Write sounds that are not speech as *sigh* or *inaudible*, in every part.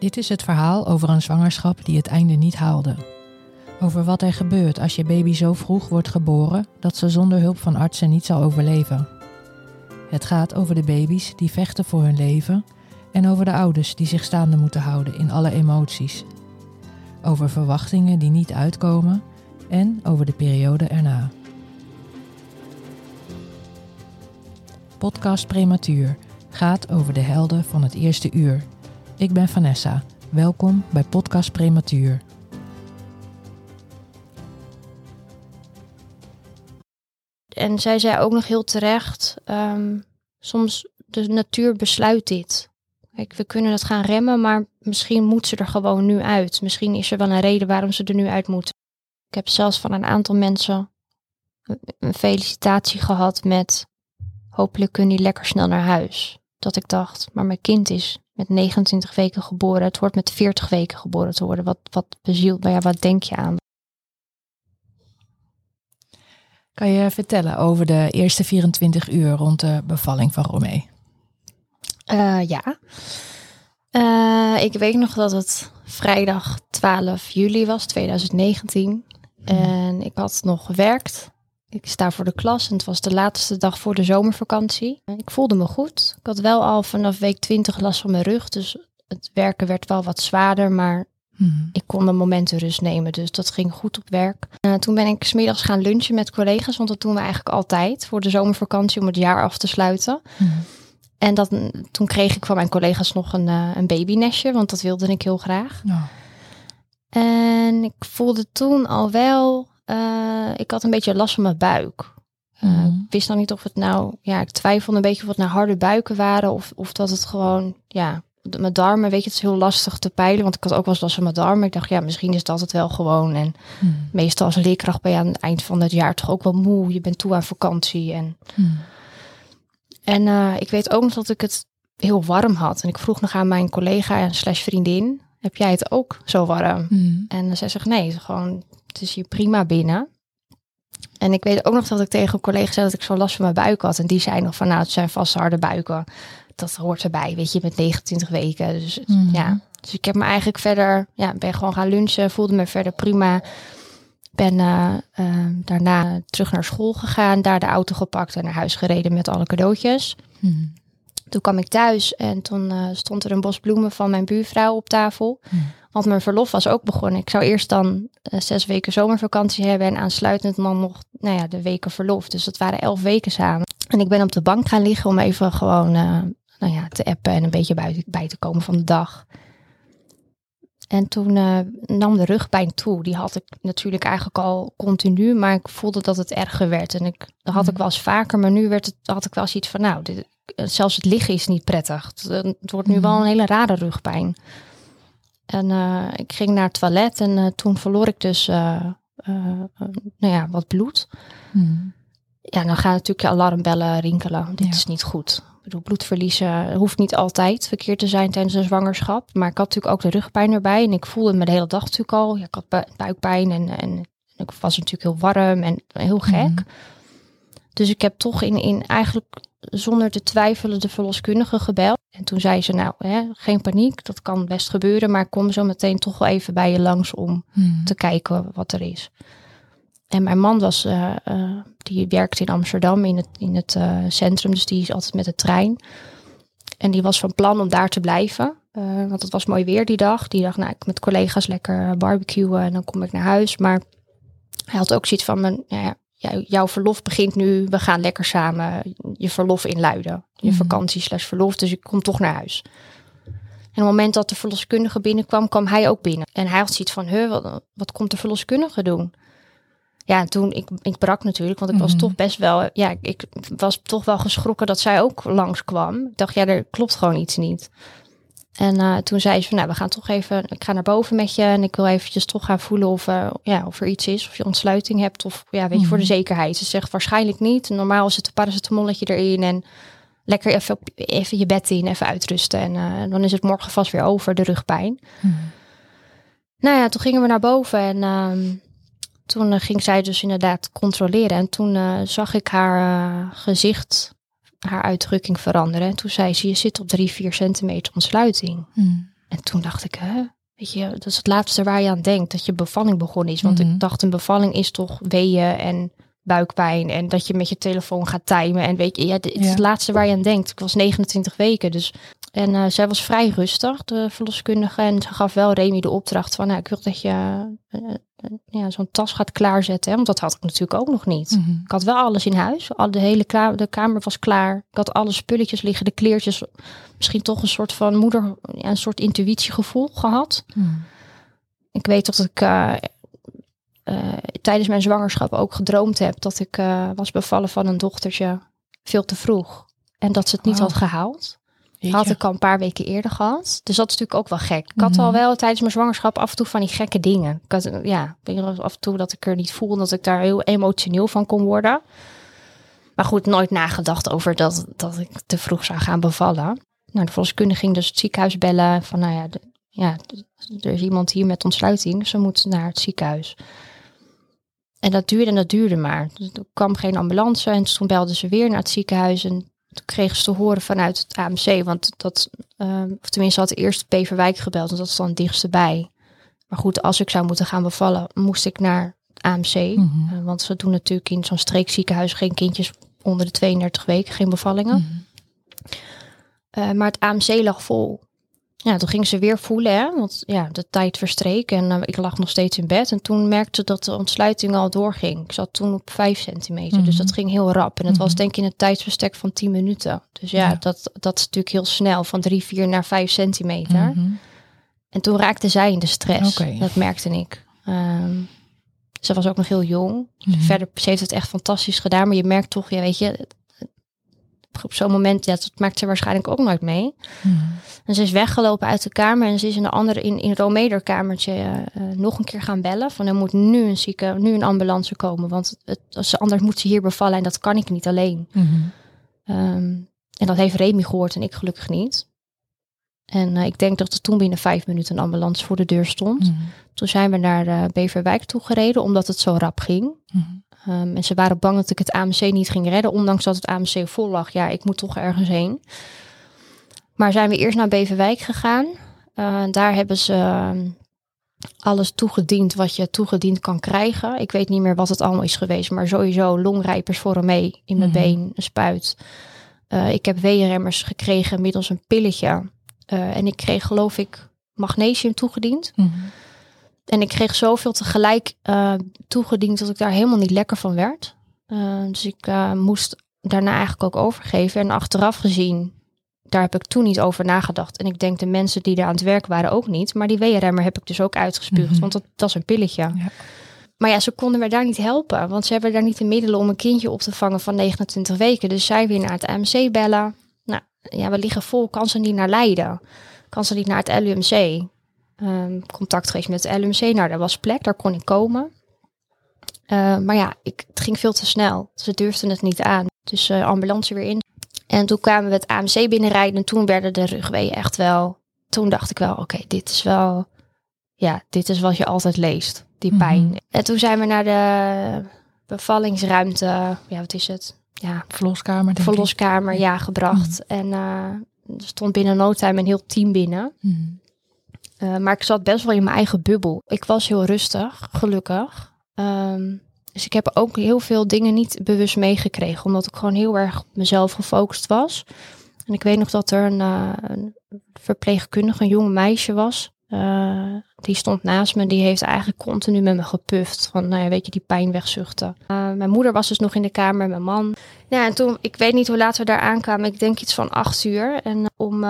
Dit is het verhaal over een zwangerschap die het einde niet haalde. Over wat er gebeurt als je baby zo vroeg wordt geboren dat ze zonder hulp van artsen niet zal overleven. Het gaat over de baby's die vechten voor hun leven en over de ouders die zich staande moeten houden in alle emoties. Over verwachtingen die niet uitkomen en over de periode erna. Podcast Prematuur gaat over de helden van het eerste uur. Ik ben Vanessa. Welkom bij Podcast Prematuur. En zij zei ook nog heel terecht, ehm, soms de natuur besluit dit. Kijk, we kunnen het gaan remmen, maar misschien moet ze er gewoon nu uit. Misschien is er wel een reden waarom ze er nu uit moet. Ik heb zelfs van een aantal mensen een felicitatie gehad met hopelijk kun je lekker snel naar huis. Dat ik dacht, maar mijn kind is met 29 weken geboren. Het wordt met 40 weken geboren te worden. Wat, wat bezielt, ja, wat denk je aan? Kan je vertellen over de eerste 24 uur rond de bevalling van Romee? Uh, ja. Uh, ik weet nog dat het vrijdag 12 juli was, 2019. En ik had nog gewerkt. Ik sta voor de klas en het was de laatste dag voor de zomervakantie. Ik voelde me goed. Ik had wel al vanaf week 20 last van mijn rug, dus het werken werd wel wat zwaarder, maar hmm. ik kon de momenten rust nemen, dus dat ging goed op werk. Uh, toen ben ik smiddags gaan lunchen met collega's, want dat doen we eigenlijk altijd voor de zomervakantie om het jaar af te sluiten. Hmm. En dat, toen kreeg ik van mijn collega's nog een, uh, een babynestje, want dat wilde ik heel graag. Ja. En ik voelde toen al wel uh, ik had een beetje last van mijn buik. Uh, Ik wist dan niet of het nou, ja, ik twijfelde een beetje of het nou harde buiken waren of, of dat het gewoon, ja, mijn darmen, weet je, het is heel lastig te peilen, want ik had ook wel eens last van mijn darmen. Ik dacht, ja, misschien is dat het wel gewoon. En hmm. meestal als leerkracht ben je aan het eind van het jaar toch ook wel moe. Je bent toe aan vakantie. En, hmm. en uh, ik weet ook nog dat ik het heel warm had. En ik vroeg nog aan mijn collega en slash vriendin, heb jij het ook zo warm? En zij zegt, nee, gewoon het is hier prima binnen. En ik weet ook nog dat ik tegen een collega zei dat ik zo last van mijn buik had. En die zei nog van nou, het zijn vast harde buiken. Dat hoort erbij, weet je, met 29 weken. Dus mhm. ja, dus ik heb me eigenlijk verder, ja, ben gewoon gaan lunchen, voelde me verder prima. Ben uh, uh, daarna terug naar school gegaan, daar de auto gepakt en naar huis gereden met alle cadeautjes. Mhm. Toen kwam ik thuis en toen uh, stond er een bos bloemen van mijn buurvrouw op tafel. Mhm. Want mijn verlof was ook begonnen. Ik zou eerst dan uh, zes weken zomervakantie hebben en aansluitend dan nog nou ja, de weken verlof. Dus dat waren elf weken samen. En ik ben op de bank gaan liggen om even gewoon uh, nou ja, te appen en een beetje bij, bij te komen van de dag. En toen uh, nam de rugpijn toe. Die had ik natuurlijk eigenlijk al continu, maar ik voelde dat het erger werd. En ik, dat had ik wel eens vaker, maar nu werd het, had ik wel eens iets van, nou, dit, zelfs het liggen is niet prettig. Het, het wordt nu wel een hele rare rugpijn. En uh, ik ging naar het toilet en uh, toen verloor ik dus uh, nou ja, wat bloed. Hmm. Ja, dan gaan natuurlijk je alarmbellen rinkelen. Dit is niet goed. Ik bedoel, bloedverliezen hoeft niet altijd verkeerd te zijn tijdens een zwangerschap. Maar ik had natuurlijk ook de rugpijn erbij. En ik voelde me de hele dag natuurlijk al. Ja, ik had buikpijn en, en ik was natuurlijk heel warm en heel gek. Hmm. Dus ik heb toch in, in eigenlijk zonder te twijfelen de verloskundige gebeld. En toen zei ze, nou, hè, geen paniek, dat kan best gebeuren, maar kom zo meteen toch wel even bij je langs om hmm. te kijken wat er is. En mijn man was, uh, uh, die werkte in Amsterdam in het, in het uh, centrum, dus die is altijd met de trein. En die was van plan om daar te blijven, want het was mooi weer die dag. Die dacht, nou, ik met collega's lekker barbecuen en dan kom ik naar huis. Maar hij had ook zoiets van, mijn, ja, ja, jouw verlof begint nu, we gaan lekker samen je verlof inluiden. Je mm. vakantie slash verlof, dus ik kom toch naar huis. En op het moment dat de verloskundige binnenkwam, kwam hij ook binnen. En hij had zoiets van, wat, wat komt de verloskundige doen? Ja, toen, ik, ik brak natuurlijk, want ik was mhm. toch best wel, ja, ik was toch wel geschrokken dat zij ook langskwam. Ik dacht, ja, er klopt gewoon iets niet. En uh, toen zei ze van, nou, we gaan toch even, ik ga naar boven met je en ik wil eventjes toch gaan voelen of, uh, ja, of er iets is, of je ontsluiting hebt of, ja, weet je, voor de mhm. zekerheid. Ze zegt waarschijnlijk niet. Normaal is het een paracetamolletje erin en lekker even, even je bed in, even uitrusten. En uh, dan is het morgen vast weer over, de rugpijn. Mm. Nou ja, toen gingen we naar boven en uh, toen ging zij dus inderdaad controleren. En toen zag ik haar gezicht haar uitdrukking veranderen. En toen zei ze, je zit op drie, vier centimeter ontsluiting. Hmm. En toen dacht ik, hè? Weet je, dat is het laatste waar je aan denkt, dat je bevalling begonnen is. Want ik dacht, een bevalling is toch weeën en buikpijn en dat je met je telefoon gaat timen. En weet je, ja, dit is Ja. het laatste waar je aan denkt. Ik was 29 weken, dus... En eh, zij was vrij rustig, de verloskundige. En ze gaf wel Remy de opdracht van, nou, ik wil dat je eh, eh, ja, zo'n tas gaat klaarzetten. Hè? Want dat had ik natuurlijk ook nog niet. Mhm. Ik had wel alles in huis. Al de hele de kamer was klaar. Ik had alle spulletjes liggen, de kleertjes. Misschien toch een soort van moeder, ja, een soort intuïtiegevoel gehad. Mhm. Ik weet dat ik tijdens mijn zwangerschap ook gedroomd heb dat ik was bevallen van een dochtertje veel te vroeg. En dat ze het niet Wauw. had gehaald. Jeetje. Had ik al een paar weken eerder gehad. Dus dat is natuurlijk ook wel gek. Ik had al Mhm. wel tijdens mijn zwangerschap af en toe van die gekke dingen. Ik had, ja, af en toe dat ik er niet voelde dat ik daar heel emotioneel van kon worden. Maar goed, nooit nagedacht over dat, dat ik te vroeg zou gaan bevallen. Nou, de verloskundige ging dus het ziekenhuis bellen. Van nou ja, de- ja, er is iemand hier met ontsluiting. Ze moet naar het ziekenhuis. En dat duurde en dat duurde maar. Er kwam geen ambulance. En toen belden ze weer naar het ziekenhuis. En toen kregen ze te horen vanuit het AMC. Want dat, ehm, of tenminste had eerst Beverwijk gebeld. Want dat is dan het dichtste bij. Maar goed, als ik zou moeten gaan bevallen, moest ik naar het AMC. Mhm. Eh, want ze doen natuurlijk in zo'n streekziekenhuis geen kindjes onder de 32 weken, geen bevallingen. Mhm. Eh, maar het AMC lag vol. Ja, toen ging ze weer voelen, hè, want ja, de tijd verstreek en eh, ik lag nog steeds in bed. En toen merkte ze dat de ontsluiting al doorging. Ik zat toen op 5 centimeter, dus Mhm. dat ging heel rap. En het was Mhm. denk ik in een tijdsbestek van 10 minuten. Dus ja, Ja. Dat, dat is natuurlijk heel snel, van 3, 4 naar 5 centimeter. Mhm. En toen raakte zij in de stress. Dat merkte ik. Ehm, ze was ook nog heel jong. Verder, ze heeft het echt fantastisch gedaan. Maar je merkt toch, ja, weet je, op zo'n moment, ja, dat maakt ze waarschijnlijk ook nooit mee. Mhm. En ze is weggelopen uit de kamer en ze is in de andere, in, in het Romeder-kamertje eh, eh, nog een keer gaan bellen. Van er moet nu een zieke, nu een ambulance komen. Want het, als ze, anders moet ze hier bevallen en dat kan ik niet alleen. Mhm. Ehm, en dat heeft Remy gehoord en ik gelukkig niet. En eh, ik denk dat er toen binnen vijf minuten een ambulance voor de deur stond. Mhm. Toen zijn we naar Beverwijk toe gereden, omdat het zo rap ging. Ehm, en ze waren bang dat ik het AMC niet ging redden, ondanks dat het AMC vol lag. Ja, ik moet toch ergens heen. Maar zijn we eerst naar Beverwijk gegaan. Eh, daar hebben ze ehm, alles toegediend wat je toegediend kan krijgen. Ik weet niet meer wat het allemaal is geweest, maar sowieso longrijpers voor een mee in mijn Mhm. been, een spuit. Eh, ik heb weeënremmers gekregen middels een pilletje. Eh, en ik kreeg geloof ik magnesium toegediend. Mhm. En ik kreeg zoveel tegelijk eh, toegediend dat ik daar helemaal niet lekker van werd. Eh, dus ik eh, moest daarna eigenlijk ook overgeven. En achteraf gezien, daar heb ik toen niet over nagedacht. En ik denk de mensen die daar aan het werk waren ook niet. Maar die weeënremmer heb ik dus ook uitgespuugd, Mhm. want dat, dat is een pilletje. Ja. Maar ja, ze konden me daar niet helpen. Want ze hebben daar niet de middelen om een kindje op te vangen van 29 weken. Dus zij weer naar het AMC bellen. Nou, ja, we liggen vol. Kan ze niet naar Leiden? Kan ze niet naar het LUMC? Ehm, contact geweest met het LUMC. Nou, daar was plek. Daar kon ik komen. Eh, maar ja, ik, het ging veel te snel. Ze durfden het niet aan. Dus eh, ambulance weer in. En toen kwamen we het AMC binnenrijden. En toen werden de rugweeën echt wel... Toen dacht ik wel, oké, dit is wel... Ja, dit is wat je altijd leest. Die Mhm. pijn. En toen zijn we naar de bevallingsruimte. Ja, wat is het? Ja, Verloskamer, denk ik. verloskamer, ja, gebracht. En eh, er stond binnen no time een heel team binnen. Mhm. Eh, maar ik zat best wel in mijn eigen bubbel. Ik was heel rustig, gelukkig. Ehm, dus ik heb ook heel veel dingen niet bewust meegekregen. Omdat ik gewoon heel erg op mezelf gefocust was. En ik weet nog dat er een, eh, verpleegkundige, een jong meisje was. Eh, die stond naast me. Die heeft eigenlijk continu met me gepuft. Van, nou ja, weet je, die pijn wegzuchten. Mijn moeder was dus nog in de kamer, mijn man. Ja, en toen, ik weet niet hoe laat we daar aankwamen. Ik denk iets van acht uur. En om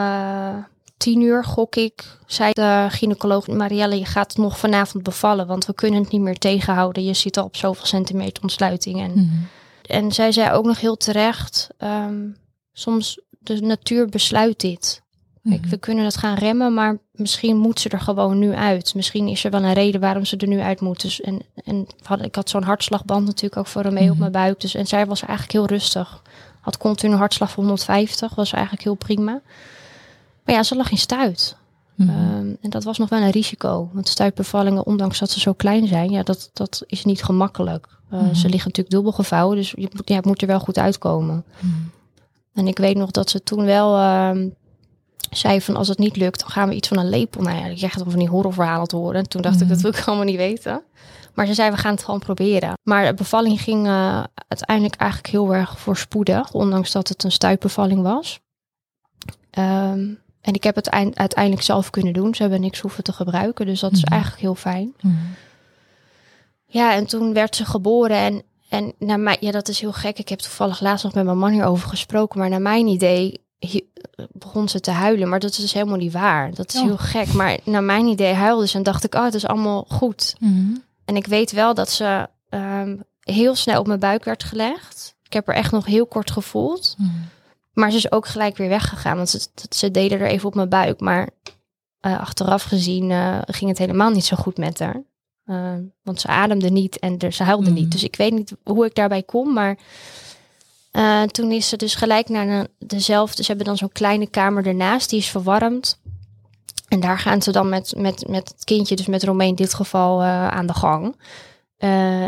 tien uur gok ik, zei de gynaecoloog Marielle, je gaat nog vanavond bevallen, want we kunnen het niet meer tegenhouden. Je zit al op zoveel centimeter ontsluiting. En, Mhm. en zij zei ook nog heel terecht, ehm, soms de natuur besluit dit. Kijk, Mhm. we kunnen het gaan remmen, maar misschien moet ze er gewoon nu uit. Misschien is er wel een reden waarom ze er nu uit moet. Dus, en en ik had zo'n hartslagband natuurlijk ook voor Romeo op Mhm. mijn buik. Dus, en zij was eigenlijk heel rustig. Had continu een hartslag van 150, was eigenlijk heel prima. Maar ja, ze lag in stuit. Mhm. Ehm, en dat was nog wel een risico. Want stuitbevallingen, ondanks dat ze zo klein zijn, ja, dat, dat is niet gemakkelijk. Uh, Mhm. Ze liggen natuurlijk dubbel gevouwen, dus je moet, ja, het moet er wel goed uitkomen. Mhm. En ik weet nog dat ze toen wel ehm, zei van als het niet lukt, dan gaan we iets van een lepel. Nou ja, ik krijg dan van die horrorverhalen te horen. En toen dacht ik, dat wil ik allemaal niet weten. Maar ze zei, we gaan het gewoon proberen. Maar de bevalling ging eh, uiteindelijk eigenlijk heel erg voorspoedig. Ondanks dat het een stuitbevalling was. Ehm, en ik heb het eind- uiteindelijk zelf kunnen doen. Ze hebben niks hoeven te gebruiken. Dus dat is Mhm. eigenlijk heel fijn. Mhm. Ja, en toen werd ze geboren. En, en naar mij, ja, dat is heel gek. Ik heb toevallig laatst nog met mijn man hierover gesproken. Maar naar mijn idee begon ze te huilen. Maar dat is dus helemaal niet waar. Dat is Oh. heel gek. Maar naar mijn idee huilde ze en dacht ik, oh, het is allemaal goed. Mhm. En ik weet wel dat ze ehm, heel snel op mijn buik werd gelegd. Ik heb er echt nog heel kort gevoeld. Maar ze is ook gelijk weer weggegaan. Want ze, ze deden er even op mijn buik. Maar eh, achteraf gezien eh, ging het helemaal niet zo goed met haar. Eh, want ze ademde niet en er- ze huilde niet. Dus ik weet niet hoe ik daarbij kom. Maar toen is ze dus gelijk naar een- dezelfde. Ze hebben dan zo'n kleine kamer ernaast. Die is verwarmd. En daar gaan ze dan met, met, met het kindje, dus met Romein in dit geval, aan de gang.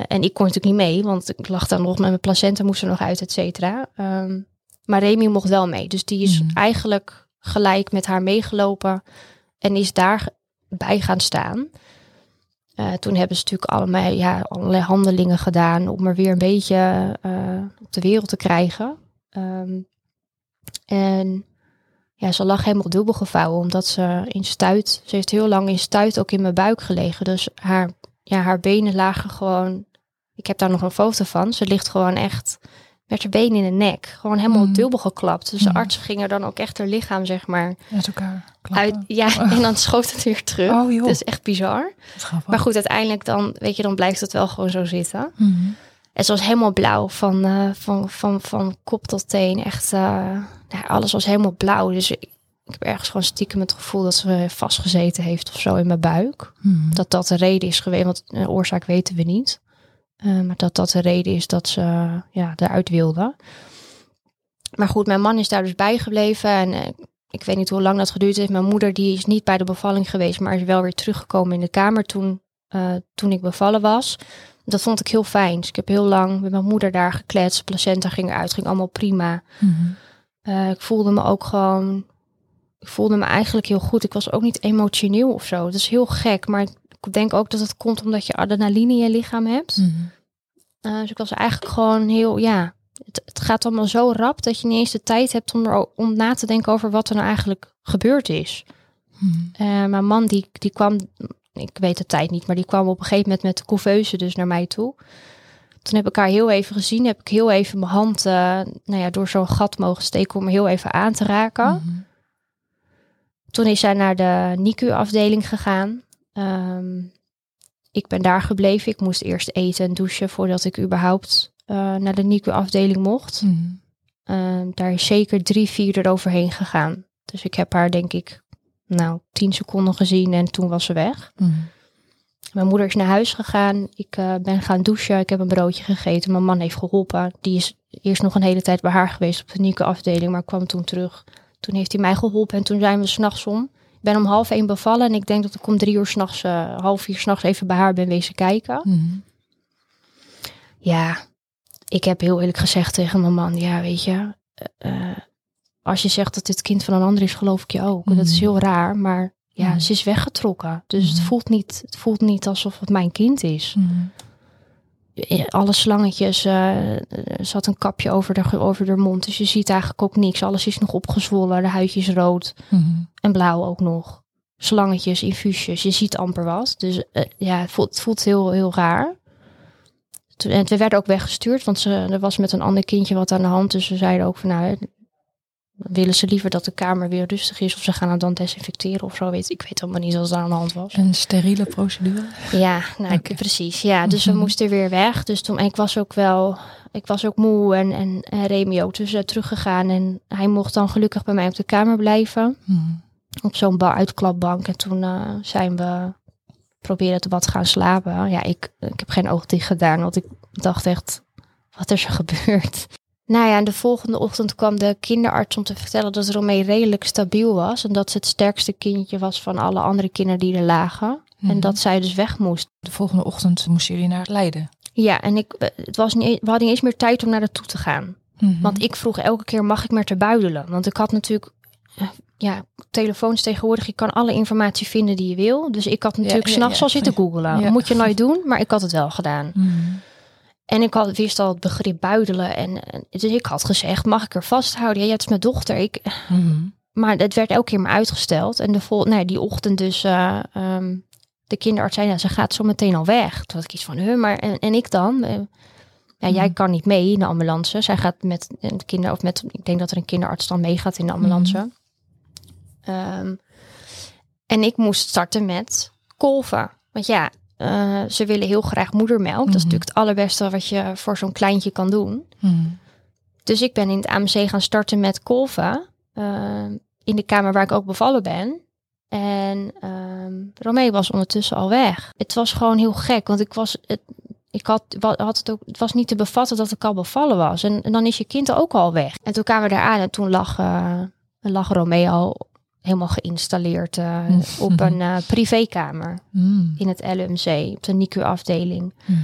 En ik kon natuurlijk niet mee, want ik lag dan nog met mijn placenta, moest er nog uit, et cetera. Ehm, maar Remy mocht wel mee. Dus die is Mhm. eigenlijk gelijk met haar meegelopen en is daarbij gaan staan. Eh, toen hebben ze natuurlijk allemaal, ja, allerlei handelingen gedaan om er weer een beetje eh, op de wereld te krijgen. Ehm, en ja, ze lag helemaal dubbel gevouwen omdat ze in stuit, ze heeft heel lang in stuit ook in mijn buik gelegen. Dus haar, ja, haar benen lagen gewoon, ik heb daar nog een foto van, ze ligt gewoon echt met haar benen in de nek. Gewoon helemaal Mhm. dubbel geklapt. Dus de arts ging er dan ook echt haar lichaam, zeg maar, Met elkaar uit. Ja, *laughs* en dan schoot het weer terug. Oh joh, Dat is echt bizar. Maar goed, uiteindelijk dan, weet je, dan blijft het wel gewoon zo zitten. Mhm. En ze was helemaal blauw van, eh, van, van, van kop tot teen. Echt, eh, nou, alles was helemaal blauw. Dus ik, ik heb ergens gewoon stiekem het gevoel dat ze vastgezeten heeft of zo in mijn buik. Mhm. Dat dat de reden is geweest, want de oorzaak weten we niet. Eh, maar dat dat de reden is dat ze ja, eruit wilde. Maar goed, mijn man is daar dus bijgebleven. En eh, ik weet niet hoe lang dat geduurd heeft. Mijn moeder die is niet bij de bevalling geweest, maar is wel weer teruggekomen in de kamer toen, eh, toen ik bevallen was. Dat vond ik heel fijn. Dus ik heb heel lang met mijn moeder daar gekletst. Placenta ging eruit, ging allemaal prima. Mhm. Ik voelde me ook gewoon. Ik voelde me eigenlijk heel goed. Ik was ook niet emotioneel of zo. Dat is heel gek. Maar ik denk ook dat het komt omdat je adrenaline in je lichaam hebt. Mhm. Eh, dus ik was eigenlijk gewoon heel. Ja, het, het gaat allemaal zo rap dat je niet eens de tijd hebt om, er, om na te denken over wat er nou eigenlijk gebeurd is. Mhm. Eh, mijn man die, die kwam, ik weet de tijd niet, maar die kwam op een gegeven moment met de couveuse dus naar mij toe. Toen heb ik haar heel even gezien, heb ik heel even mijn hand eh, nou ja, door zo'n gat mogen steken om me heel even aan te raken. Mhm. Toen is zij naar de NICU-afdeling gegaan. Ehm, ik ben daar gebleven. Ik moest eerst eten en douchen voordat ik überhaupt eh, naar de NICU-afdeling mocht. Mhm. Ehm, daar is zeker drie, vier eroverheen gegaan. Dus ik heb haar denk ik, nou, tien seconden gezien en toen was ze weg. Mhm. Mijn moeder is naar huis gegaan. Ik eh, ben gaan douchen. Ik heb een broodje gegeten. Mijn man heeft geholpen. Die is eerst nog een hele tijd bij haar geweest op de Nieke afdeling, maar kwam toen terug. Toen heeft hij mij geholpen en toen zijn we s'nachts om. Ik ben om half één bevallen en ik denk dat ik om drie uur s'nachts, eh half vier s'nachts even bij haar ben wezen kijken. Mhm. Ja, ik heb heel eerlijk gezegd tegen mijn man, ja weet je, eh, eh, als je zegt dat dit kind van een ander is, geloof ik je ook. Dat is Mhm. heel raar, maar ja, Mhm. ze is weggetrokken. Dus het, voelt niet, het voelt niet alsof het mijn kind is. Alle slangetjes, er zat een kapje over de, over de mond, dus je ziet eigenlijk ook niks. Alles is nog opgezwollen, de huidje is rood Mhm. en blauw ook nog. Slangetjes, infuusjes, je ziet amper wat. Dus eh, ja, het voelt, het voelt heel, heel raar. En we werden ook weggestuurd, want ze, er was met een ander kindje wat aan de hand. Dus ze zeiden ook van nou, willen ze liever dat de kamer weer rustig is of ze gaan het dan desinfecteren of zo. Weet, ik weet helemaal niet wat er aan de hand was. Een steriele procedure. Ja, nou, precies. Ja, dus we Mhm. moesten weer weg. Dus toen, en ik was ook wel, ik was ook moe en, en, en Remy ook. Dus zijn teruggegaan en hij mocht dan gelukkig bij mij op de kamer blijven. Mhm. Op zo'n ba- uitklapbank. En toen eh, zijn we proberen te wat gaan slapen. Ja, ik, ik heb geen oog dicht gedaan, want ik dacht echt, wat is er gebeurd? Nou ja, en de volgende ochtend kwam de kinderarts om te vertellen dat Romee redelijk stabiel was. En dat ze het sterkste kindje was van alle andere kinderen die er lagen. En Mhm. dat zij dus weg moest. De volgende ochtend moesten jullie naar Leiden. Ja, en ik, eh, het was niet, we hadden niet eens meer tijd om naar naartoe te gaan. Mhm. Want ik vroeg elke keer, mag ik met haar buidelen? Want ik had natuurlijk eh, ja, telefoons tegenwoordig, je kan alle informatie vinden die je wil. Dus ik had natuurlijk ja, s'nachts ja. al zitten googelen. Moet je nooit doen, maar ik had het wel gedaan. Mhm. En ik had, wist al het begrip buidelen. En, en- dus ik had gezegd, mag ik er vasthouden? Ja, het is mijn dochter. Ik, Mhm. maar het werd elke keer maar uitgesteld. En de vol, nou, ja, die ochtend dus, eh, ehm, de kinderarts zei, nou, ze gaat zo meteen al weg. Toen had ik iets van, huh, maar en, en ik dan? Eh, ja, jij Mhm. kan niet mee in de ambulance. Zij gaat met een kinder, of met, ik denk dat er een kinderarts dan meegaat in de ambulance. Ehm, en ik moest starten met kolven. Want ja, eh, ze willen heel graag moedermelk. Dat is Mhm. natuurlijk het allerbeste wat je voor zo'n kleintje kan doen. Mhm. Dus ik ben in het AMC gaan starten met kolven. eh, in de kamer waar ik ook bevallen ben. En ehm Romee was ondertussen al weg. Het was gewoon heel gek, want ik was... Het, ik had, had het ook, het was niet te bevatten dat ik al bevallen was. En, en dan is je kind ook al weg. En toen kwamen we daar aan en toen lag, eh lag Romee al helemaal geïnstalleerd eh, op een eh, privékamer Mhm. in het LUMC, op de NICU-afdeling. Mhm.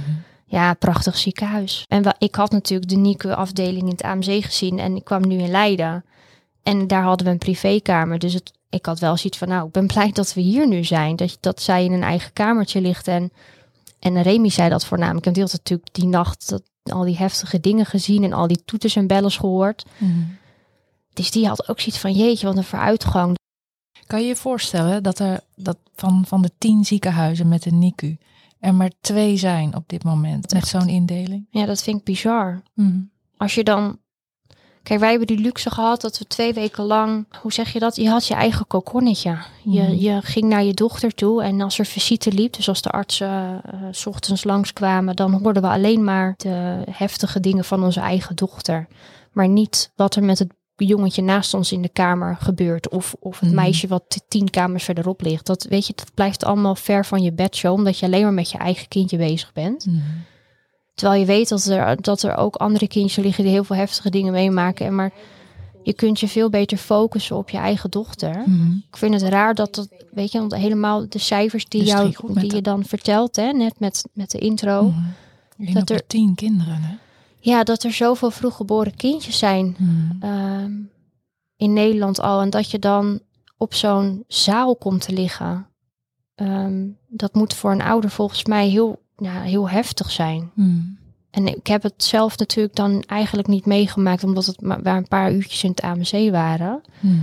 Ja, prachtig ziekenhuis. En ik had natuurlijk de NICU-afdeling in het AMC gezien en ik kwam nu in Leiden. En daar hadden we een privékamer. Dus het, ik had wel zoiets van, nou, ik ben *laughs* blij dat we hier nu zijn. Dat, dat zij in een eigen kamertje ligt. En, en Remy zei dat voornamelijk. En die had natuurlijk die nacht dat, al die heftige dingen gezien en al die toeters en bellen gehoord. Mhm. Dus die had ook zoiets van, jeetje, wat een vooruitgang. Kan je je voorstellen dat er dat van, van de tien ziekenhuizen met een NICU er maar twee zijn op dit moment met zo'n indeling? Ja, dat vind ik bizar. Mhm. als je dan. Kijk, wij hebben die luxe gehad dat we twee weken lang. Hoe zeg je dat? Je had je eigen kokonnetje. Je, Mhm. je ging naar je dochter toe en als er visite liep, dus als de artsen eh, s ochtends langskwamen, dan hoorden we alleen maar de heftige dingen van onze eigen dochter. Maar niet wat er met het jongetje naast ons in de kamer gebeurt. Of, of het Mhm. meisje wat tien kamers verderop ligt. Dat, weet je, dat blijft allemaal ver van je bedshow, omdat je alleen maar met je eigen kindje bezig bent. Mhm. Terwijl je weet dat er, dat er ook andere kindjes liggen die heel veel heftige dingen meemaken. En maar je kunt je veel beter focussen op je eigen dochter. Mhm. Ik vind het raar dat dat, weet je, want helemaal de cijfers die, Dus jou, die je dan vertelt, hè, net met, met de intro. Dat er- tien kinderen, hè? Ja, dat er zoveel vroeggeboren kindjes zijn Mhm. ehm, in Nederland al. En dat je dan op zo'n zaal komt te liggen. Ehm, dat moet voor een ouder volgens mij heel, ja, heel heftig zijn. Mhm. En ik heb het zelf natuurlijk dan eigenlijk niet meegemaakt, omdat het maar, een paar uurtjes in het AMC waren. Mhm.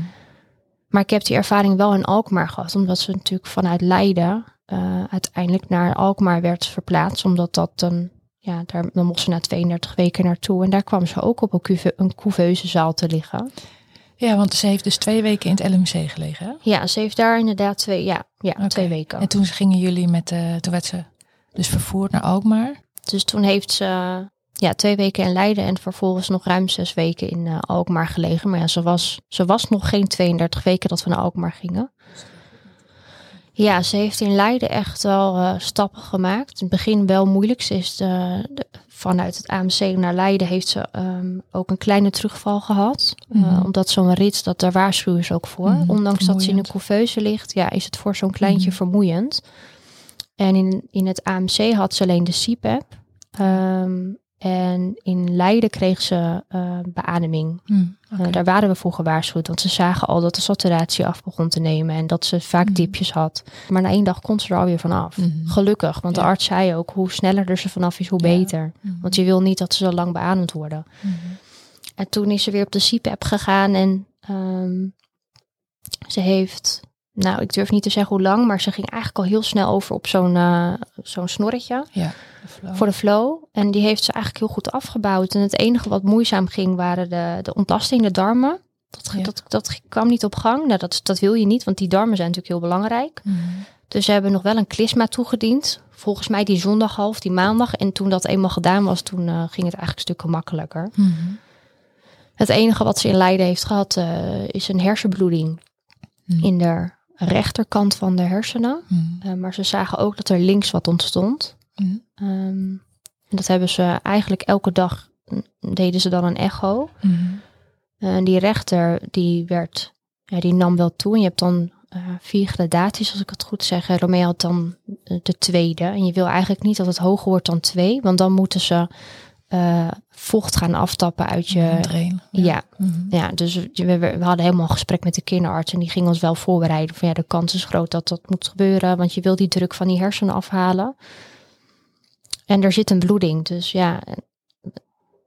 Maar ik heb die ervaring wel in Alkmaar gehad, omdat ze natuurlijk vanuit Leiden eh, uiteindelijk naar Alkmaar werd verplaatst. Omdat dat dan, ja, daar, dan mocht ze na 32 weken naartoe. En daar kwam ze ook op een, cuve, een couveuse zaal te liggen. Ja, want ze heeft dus twee weken in het LMC gelegen. Hè? Ja, ze heeft daar inderdaad twee, ja, ja, twee weken. En toen gingen jullie met, eh toen werd ze dus vervoerd naar Alkmaar. Dus toen heeft ze ja, twee weken in Leiden en vervolgens nog ruim zes weken in eh, Alkmaar gelegen. Maar ja, ze was, ze was nog geen 32 weken dat we naar Alkmaar gingen. Ja, ze heeft in Leiden echt wel eh, stappen gemaakt. In het begin wel moeilijk. Ze is de, de- vanuit het AMC naar Leiden heeft ze ehm, ook een kleine terugval gehad. Eh, Mhm. omdat zo'n rit, dat daar waarschuwen ze ook voor. Mhm, Ondanks dat ze in een couveuse ligt, ja, is het voor zo'n kleintje Mhm. vermoeiend. En in, in het AMC had ze alleen de CPAP. Ehm, en in Leiden kreeg ze eh, beademing. Mhm. Eh, daar waren we voor gewaarschuwd, want ze zagen al dat de saturatie af begon te nemen en dat ze vaak Mhm. diepjes had. Maar na één dag kon ze er alweer vanaf. Mhm. Gelukkig, want Ja. de arts zei ook, hoe sneller er ze vanaf is, hoe Ja. beter. Want je wil niet dat ze zo lang beademd worden. En toen is ze weer op de CPAP gegaan en ehm, ze heeft, nou ik durf niet te zeggen hoe lang, maar ze ging eigenlijk al heel snel over op zo'n eh, zo'n snorretje Ja, de voor de flow. En die heeft ze eigenlijk heel goed afgebouwd. En het enige wat moeizaam ging waren de, de ontlasting, de darmen. Dat, Ja. dat, dat kwam niet op gang. Nou, dat, dat wil je niet, want die darmen zijn natuurlijk heel belangrijk. Mhm. Dus ze hebben nog wel een klisma toegediend. Volgens mij die zondag half, die maandag. En toen dat eenmaal gedaan was, toen eh, ging het eigenlijk stukken makkelijker. Mhm. Het enige wat ze in Leiden heeft gehad, eh, is een hersenbloeding Mhm. in de rechterkant van de hersenen. Mhm. Eh, maar ze zagen ook dat er links wat ontstond. Mhm. Ehm, en dat hebben ze eigenlijk elke dag, mm, deden ze dan een echo. En die rechter, die werd, ja, die nam wel toe. En je hebt dan eh, vier gradaties, als ik het goed zeg. Romeo had dan eh, de tweede. En je wil eigenlijk niet dat het hoger wordt dan twee. Want dan moeten ze eh, vocht gaan aftappen uit je. Drain. Ja, Mhm. ja, dus we, we, we hadden helemaal een gesprek met de kinderarts en die ging ons wel voorbereiden van ja, de kans is groot dat dat moet gebeuren, want je wil die druk van die hersenen afhalen. En er zit een bloeding, dus ja,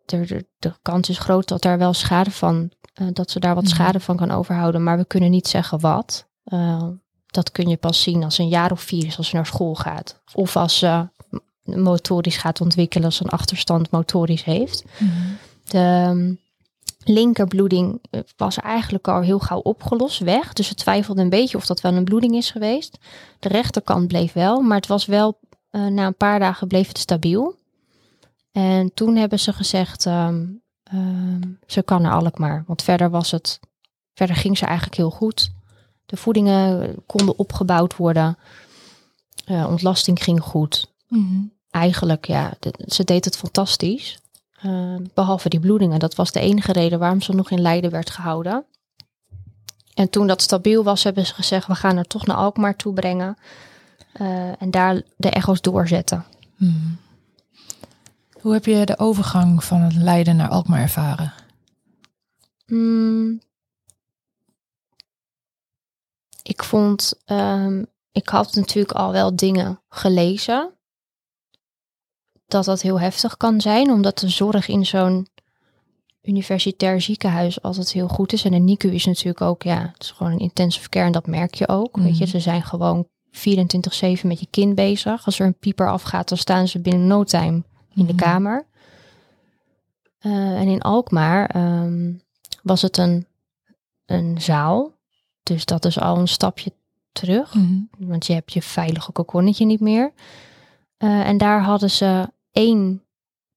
de, de, de kans is groot dat daar wel schade van, eh, dat ze daar wat Mhm. schade van kan overhouden, maar we kunnen niet zeggen wat. Eh, dat kun je pas zien als een jaar of vier is, als ze naar school gaat. Of als ze motorisch gaat ontwikkelen, als een achterstand motorisch heeft. De ehm, linkerbloeding eh, was eigenlijk al heel gauw opgelost, weg. Dus ze twijfelde een beetje of dat wel een bloeding is geweest. De rechterkant bleef wel, maar het was wel, eh, na een paar dagen bleef het stabiel. En toen hebben ze gezegd, ehm, ehm, ze kan naar Alkmaar. Want verder was het, verder ging ze eigenlijk heel goed. De voedingen konden opgebouwd worden. Eh, ontlasting ging goed Mhm. eigenlijk, ja, de- ze deed het fantastisch. Eh, behalve die bloedingen. Dat was de enige reden waarom ze nog in Leiden werd gehouden. En toen dat stabiel was, hebben ze gezegd, we gaan haar toch naar Alkmaar toe brengen. eh, en daar de echo's doorzetten. Mhm. Hoe heb je de overgang van het Leiden naar Alkmaar ervaren? Mm. ik vond, ehm, ik had natuurlijk al wel dingen gelezen. Dat dat heel heftig kan zijn, omdat de zorg in zo'n universitair ziekenhuis altijd heel goed is. En de NICU is natuurlijk ook, ja, het is gewoon een intensive care en dat merk je ook. Weet je, Mhm. ze zijn gewoon 24-7 met je kind bezig. Als er een pieper afgaat, dan staan ze binnen no time in de Mhm. kamer. Eh, en in Alkmaar ehm, was het een, een zaal. Dus dat is al een stapje terug. Mhm. Want je hebt je veilige kokonnetje niet meer. Eh, en daar hadden ze één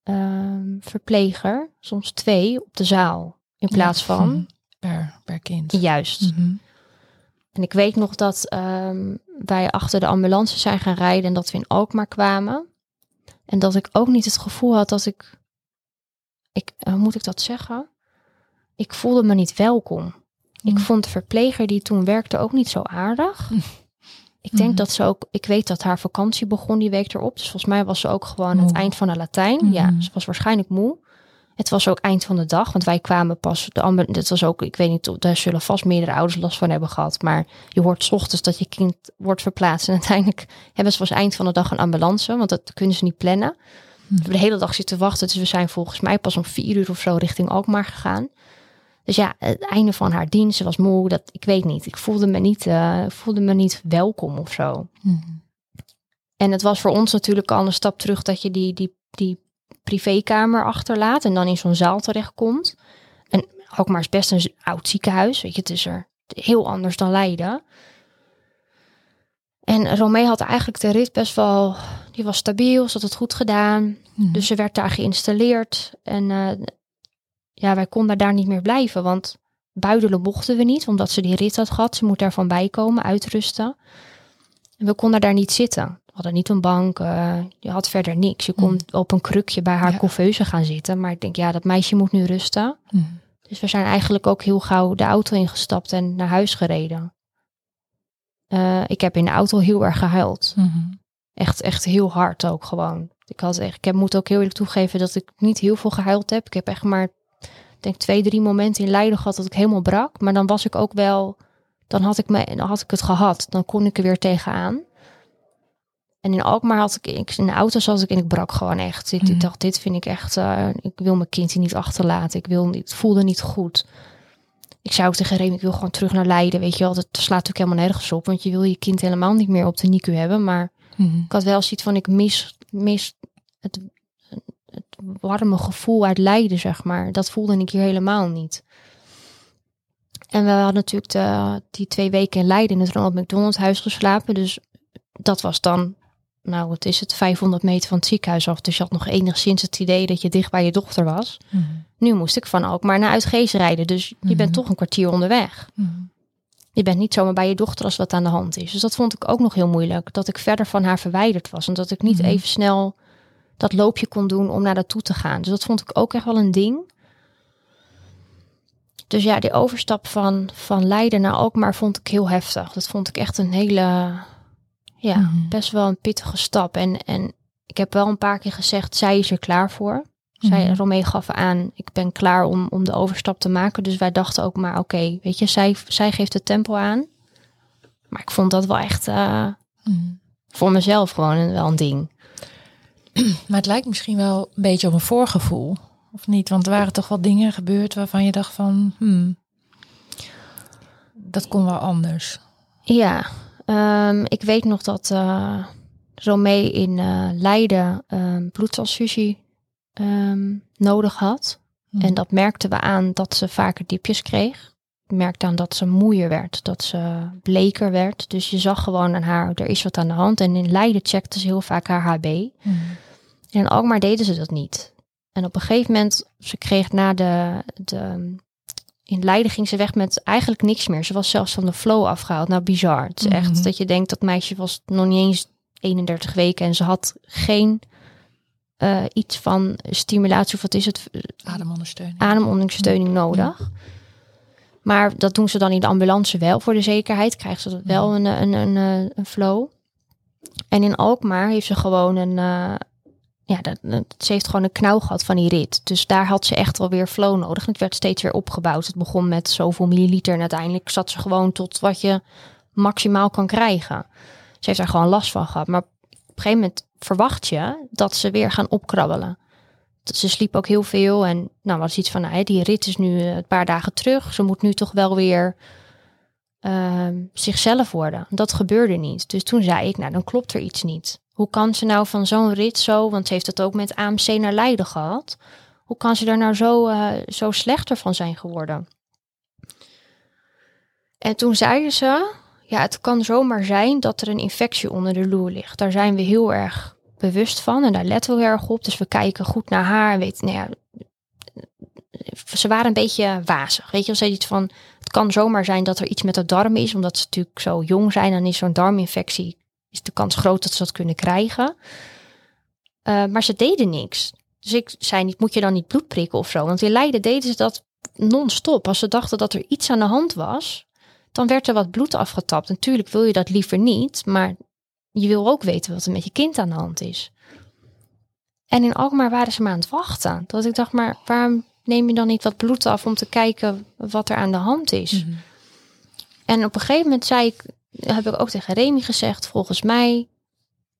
ehm, verpleger, soms twee, op de zaal. In plaats van, Mhm. Per, per kind. juist. Mhm. En ik weet nog dat ehm, wij achter de ambulance zijn gaan rijden en dat we in Alkmaar kwamen. En dat ik ook niet het gevoel had dat ik, ik hoe moet ik dat zeggen? Ik voelde me niet welkom. Ik Mhm. vond de verpleger die toen werkte ook niet zo aardig. Ik denk Mhm. dat ze ook, ik weet dat haar vakantie begon die week erop. Dus volgens mij was ze ook gewoon het eind van de Latijn. Ja, Mhm. ze was waarschijnlijk moe. Het was ook eind van de dag, want wij kwamen pas. De was ook, ik weet niet, daar zullen vast meerdere ouders last van hebben gehad. Maar je hoort 's ochtends dat je kind wordt verplaatst. En *laughs* uiteindelijk hebben ze pas eind van de dag een ambulance, want dat kunnen ze niet plannen. We hebben de hele dag zitten wachten. Dus we zijn volgens mij pas om vier uur of zo richting Alkmaar gegaan. Dus ja, het einde van haar dienst, ze was moe, dat, ik weet niet. Ik voelde me niet, eh, voelde me niet welkom of zo. Mhm. En het was voor ons natuurlijk al een stap terug dat je die, die, die privékamer achterlaat en dan in zo'n zaal terechtkomt. En Alkmaar is best een oud ziekenhuis, weet je, het is er heel anders dan Leiden. En Romee had eigenlijk de rit best wel, die was stabiel, ze had het goed gedaan. Mhm. Dus ze werd daar geïnstalleerd. En eh, ja, wij konden daar niet meer blijven. Want buidelen mochten we niet, omdat ze die rit had gehad. Ze moet daarvan bijkomen, uitrusten. En we konden daar niet zitten. We hadden niet een bank. eh, je had verder niks. Je kon op een krukje bij haar Ja. couveuse gaan zitten. Maar ik denk, ja, dat meisje moet nu rusten. Mhm. Dus we zijn eigenlijk ook heel gauw de auto ingestapt en naar huis gereden. Eh, ik heb in de auto heel erg gehuild. Mhm. Echt, echt heel hard ook gewoon. Ik, had echt, ik heb, moet ook heel eerlijk toegeven dat ik niet heel veel gehuild heb. Ik heb echt maar, denk twee, drie momenten in Leiden gehad dat ik helemaal brak. Maar dan was ik ook wel, dan had ik, me, dan had ik het gehad. Dan kon ik er weer tegenaan. En in Alkmaar had ik, ik in de auto zat ik en ik brak gewoon echt. Ik, ik dacht, dit vind ik echt, eh, ik wil mijn kind hier niet achterlaten. Ik wil, niet- het voelde niet goed. Ik zou ook tegen Remy, ik wil gewoon terug naar Leiden. Weet je wel, dat slaat natuurlijk helemaal nergens op. Want je wil je kind helemaal niet meer op de NICU hebben. Maar Mhm. ik had wel zoiets van, ik mis, mis het, het warme gevoel uit Leiden, zeg maar. Dat voelde ik hier helemaal niet. En we hadden natuurlijk de, die twee weken in Leiden in het Ronald McDonald huis geslapen. Dus dat was dan, nou wat is het, 500 meter van het ziekenhuis af. Dus je had nog enigszins het idee dat je dicht bij je dochter was. Mhm. Nu moest ik van Alkmaar naar Uitgeest rijden. Dus je Mhm. bent toch een kwartier onderweg. Mhm. Je bent niet zomaar bij je dochter als wat aan de hand is. Dus dat vond ik ook nog heel moeilijk. Dat ik verder van haar verwijderd was. En dat ik niet Mhm. even snel dat loopje kon doen om naar toe te gaan. Dus dat vond ik ook echt wel een ding. Dus ja, die overstap van, van Leiden naar Alkmaar vond ik heel heftig. Dat vond ik echt een hele, ja, Mhm. best wel een pittige stap. En, en ik heb wel een paar keer gezegd, zij is er klaar voor. Zij, Mhm. Romee gaf aan, ik ben klaar om, om de overstap te maken. Dus wij dachten ook maar, oké, weet je, zij, zij geeft het tempo aan. Maar ik vond dat wel echt eh, Mm. voor mezelf gewoon een, wel een ding. *clears throat* Maar het lijkt misschien wel een beetje op een voorgevoel. Of niet? Want er waren toch wel dingen gebeurd waarvan je dacht van... Hmm, dat kon wel anders. Ja, ehm, ik weet nog dat eh Romee in eh, Leiden bloedtransfusie ehm, nodig had. Hmm. En dat merkten we aan dat ze vaker diepjes kreeg. Merkte aan dat ze moeier werd, dat ze bleker werd. Dus je zag gewoon aan haar, er is wat aan de hand. En in Leiden checkten ze heel vaak haar HB. Hmm. En in Alkmaar deden ze dat niet. En op een gegeven moment, ze kreeg na de, de... In Leiden ging ze weg met eigenlijk niks meer. Ze was zelfs van de flow afgehaald. Nou, bizar. Het is echt dat je denkt, dat meisje was nog niet eens 31 weken. En ze had geen eh, iets van stimulatie, of wat is het, Ademondersteuning. ademondersteuning nodig. Maar dat doen ze dan in de ambulance wel voor de zekerheid. Krijgt ze wel een, een, een, eh, een flow. En in Alkmaar heeft ze gewoon een... eh, ja, dat, dat- ze heeft gewoon een knauw gehad van die rit. Dus daar had ze echt wel weer flow nodig. En het werd steeds weer opgebouwd. Het begon met zoveel milliliter. En uiteindelijk zat ze gewoon tot wat je maximaal kan krijgen. Ze heeft daar gewoon last van gehad. Maar op een gegeven moment verwacht je dat ze weer gaan opkrabbelen ze sliep ook heel veel. En nou was iets van, nou, die rit is nu eh, een paar dagen terug. Ze moet nu toch wel weer ehm, zichzelf worden. Dat gebeurde niet. Dus toen zei ik, nou dan klopt er iets niet. Hoe kan ze nou van zo'n rit zo, want ze heeft het ook met AMC naar Leiden gehad. Hoe kan ze daar nou zo, eh, zo slechter van zijn geworden? En toen zeiden ze, ja, het kan zomaar zijn dat er een infectie onder de loer ligt. Daar zijn we heel erg bewust van en daar letten we erg op. Dus we kijken goed naar haar en nou ja, ze waren een beetje wazig. Weet je, ze iets van, het kan zomaar zijn dat er iets met de darm is, omdat ze natuurlijk zo jong zijn. Dan is zo'n darminfectie, is de kans groot dat ze dat kunnen krijgen. Eh, maar ze deden niks. Dus ik zei niet, moet je dan niet bloed prikken of zo? Want in Leiden deden ze dat non-stop. Als ze dachten dat er iets aan de hand was, dan werd er wat bloed afgetapt. Natuurlijk wil je dat liever niet, maar je wil ook weten wat er met je kind aan de hand is. En in Alkmaar waren ze maar aan het wachten. Dat ik dacht, maar waarom neem je dan niet wat bloed af om te kijken wat er aan de hand is? Mhm. En op een gegeven moment zei ik, heb ik ook tegen Remy gezegd, volgens mij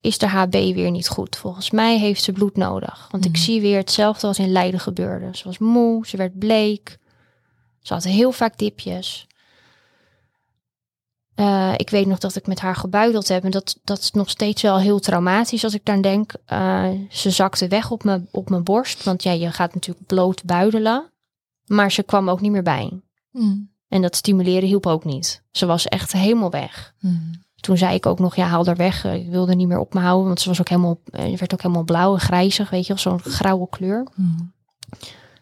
is de HB weer niet goed. Volgens mij heeft ze bloed nodig. Want ik Mhm. zie weer hetzelfde als in Leiden gebeurde. Ze was moe, ze werd bleek. Ze had heel vaak dipjes. Eh, ik weet nog dat ik met haar gebuideld heb. En dat, dat is nog steeds wel heel traumatisch als ik daar denk. Eh, ze zakte weg op mijn, op mijn borst. Want ja, je gaat natuurlijk bloot buidelen. Maar ze kwam ook niet meer bij. Hmm. En dat stimuleren hielp ook niet. Ze was echt helemaal weg. Hmm. Toen zei ik ook nog, ja, haal haar weg. Ik wilde niet meer op me houden, want ze was ook helemaal, eh, werd ook helemaal blauw en grijzig, weet je, of zo'n grauwe kleur. Hmm.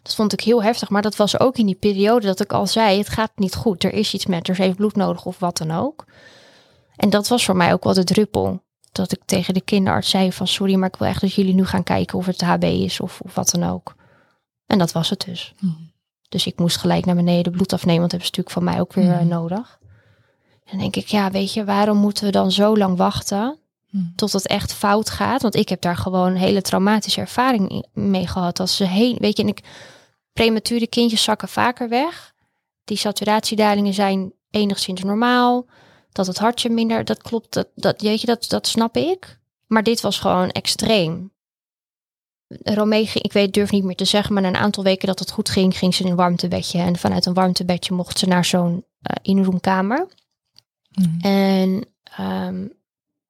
Dat vond ik heel heftig, maar dat was ook in die periode dat ik al zei, het gaat niet goed. Er is iets met haar, ze heeft bloed nodig of wat dan ook. En dat was voor mij ook wel de druppel. Dat ik tegen de kinderarts zei van, sorry, maar ik wil echt dat jullie nu gaan kijken of het HB is of, of wat dan ook. En dat was het dus. Hmm. Dus ik moest gelijk naar beneden bloed afnemen, want dat hebben ze natuurlijk van mij ook weer eh, Mhm. nodig. En dan denk ik, ja, weet je, waarom moeten we dan zo lang wachten Hmm. tot het echt fout gaat? Want ik heb daar gewoon een hele traumatische ervaring in- mee gehad. Als ze heen, weet je, en ik, premature kindjes zakken vaker weg. Die saturatiedalingen zijn enigszins normaal. Dat het hartje minder, dat klopt, dat, dat, weet je, dat, dat snap ik. Maar dit was gewoon extreem. Romee, ging- ik weet, durf niet meer te zeggen, maar na een aantal weken dat het goed ging, ging ze in een warmtebedje. En vanuit een warmtebedje mocht ze naar zo'n eh inroomkamer. Hmm. En ehm,